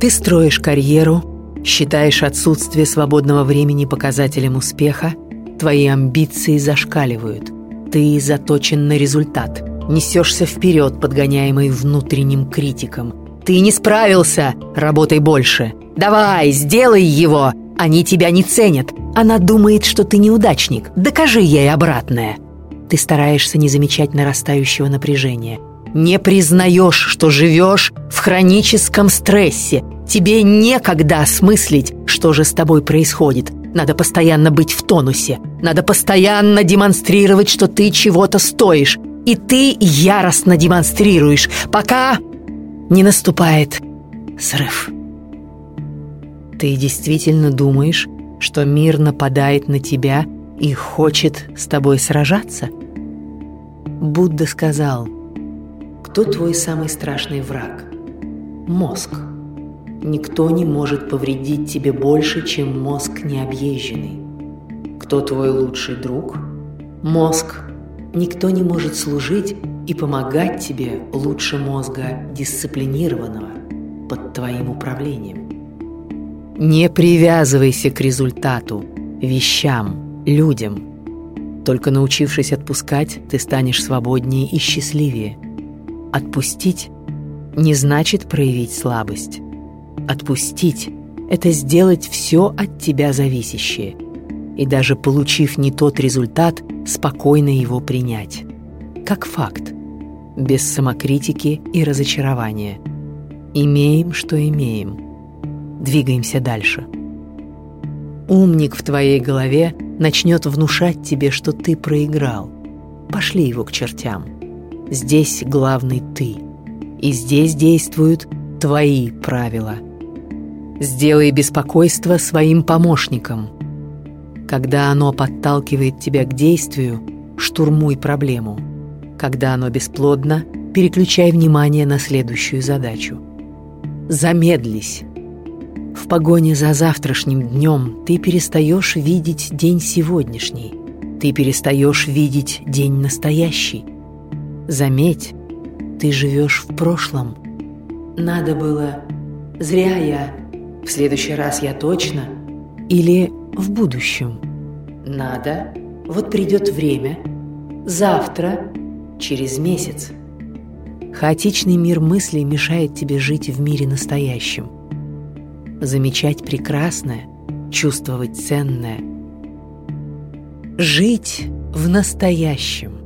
Ты строишь карьеру, считаешь отсутствие свободного времени показателем успеха, твои амбиции зашкаливают. Ты заточен на результат, несешься вперед, подгоняемый внутренним критиком. Ты не справился, работай больше. Давай, сделай его. Они тебя не ценят. Она думает, что ты неудачник. Докажи ей обратное. Ты стараешься не замечать нарастающего напряжения. Не признаешь, что живешь в хроническом стрессе. Тебе некогда осмыслить, что же с тобой происходит. Надо постоянно быть в тонусе. Надо постоянно демонстрировать, что ты чего-то стоишь. И ты яростно демонстрируешь, пока не наступает срыв. Ты действительно думаешь, что мир нападает на тебя и хочет с тобой сражаться? Будда сказал, кто твой самый страшный враг? Мозг. Никто не может повредить тебе больше, чем мозг необъезженный. Кто твой лучший друг? Мозг. Никто не может служить и помогать тебе лучше мозга дисциплинированного под твоим управлением. Не привязывайся к результату, вещам, людям. Только научившись отпускать, ты станешь свободнее и счастливее. Отпустить не значит проявить слабость. Отпустить – это сделать все от тебя зависящее. И даже получив не тот результат, спокойно его принять. Как факт. Без самокритики и разочарования. Имеем, что имеем. Двигаемся дальше. Умник в твоей голове начнет внушать тебе, что ты проиграл. Пошли его к чертям. Здесь главный ты. И здесь действуют твои правила – Сделай беспокойство своим помощником. Когда оно подталкивает тебя к действию, штурмуй проблему. Когда оно бесплодно, переключай внимание на следующую задачу. Замедлись. В погоне за завтрашним днем ты перестаешь видеть день сегодняшний. Ты перестаешь видеть день настоящий. Заметь, ты живешь в прошлом. Надо было... Зря я в следующий раз я точно. Или в будущем. Надо. Вот придет время. Завтра. Через месяц. Хаотичный мир мыслей мешает тебе жить в мире настоящем. Замечать прекрасное, чувствовать ценное. Жить в настоящем.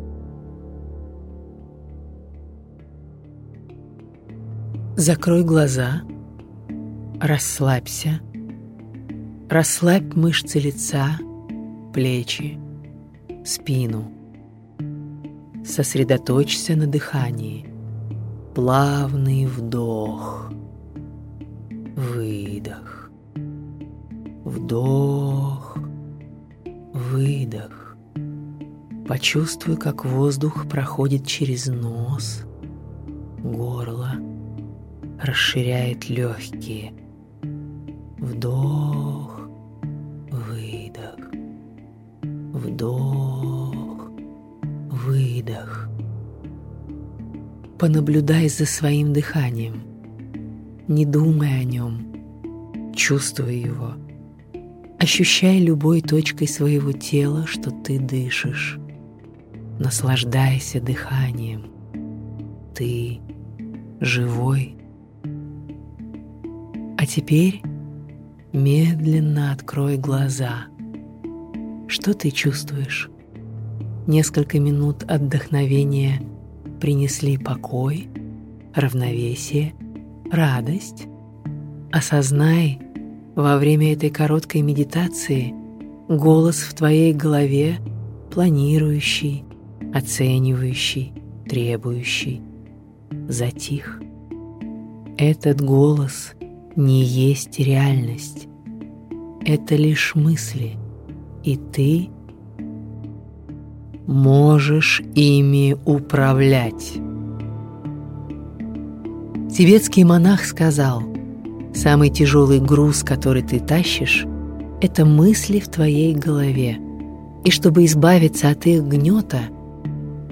Закрой глаза – Расслабься. Расслабь мышцы лица, плечи, спину. Сосредоточься на дыхании. Плавный вдох. Выдох. Вдох. Выдох. Почувствуй, как воздух проходит через нос, горло, расширяет легкие – Вдох, выдох, вдох, выдох. Понаблюдай за своим дыханием. Не думай о нем, чувствуй его. Ощущай любой точкой своего тела, что ты дышишь. Наслаждайся дыханием. Ты живой. А теперь Медленно открой глаза. Что ты чувствуешь? Несколько минут отдохновения принесли покой, равновесие, радость. Осознай во время этой короткой медитации голос в твоей голове, планирующий, оценивающий, требующий, затих. Этот голос не есть реальность. Это лишь мысли, и ты можешь ими управлять. Тибетский монах сказал, самый тяжелый груз, который ты тащишь, это мысли в твоей голове. И чтобы избавиться от их гнета,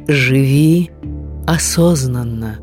живи осознанно.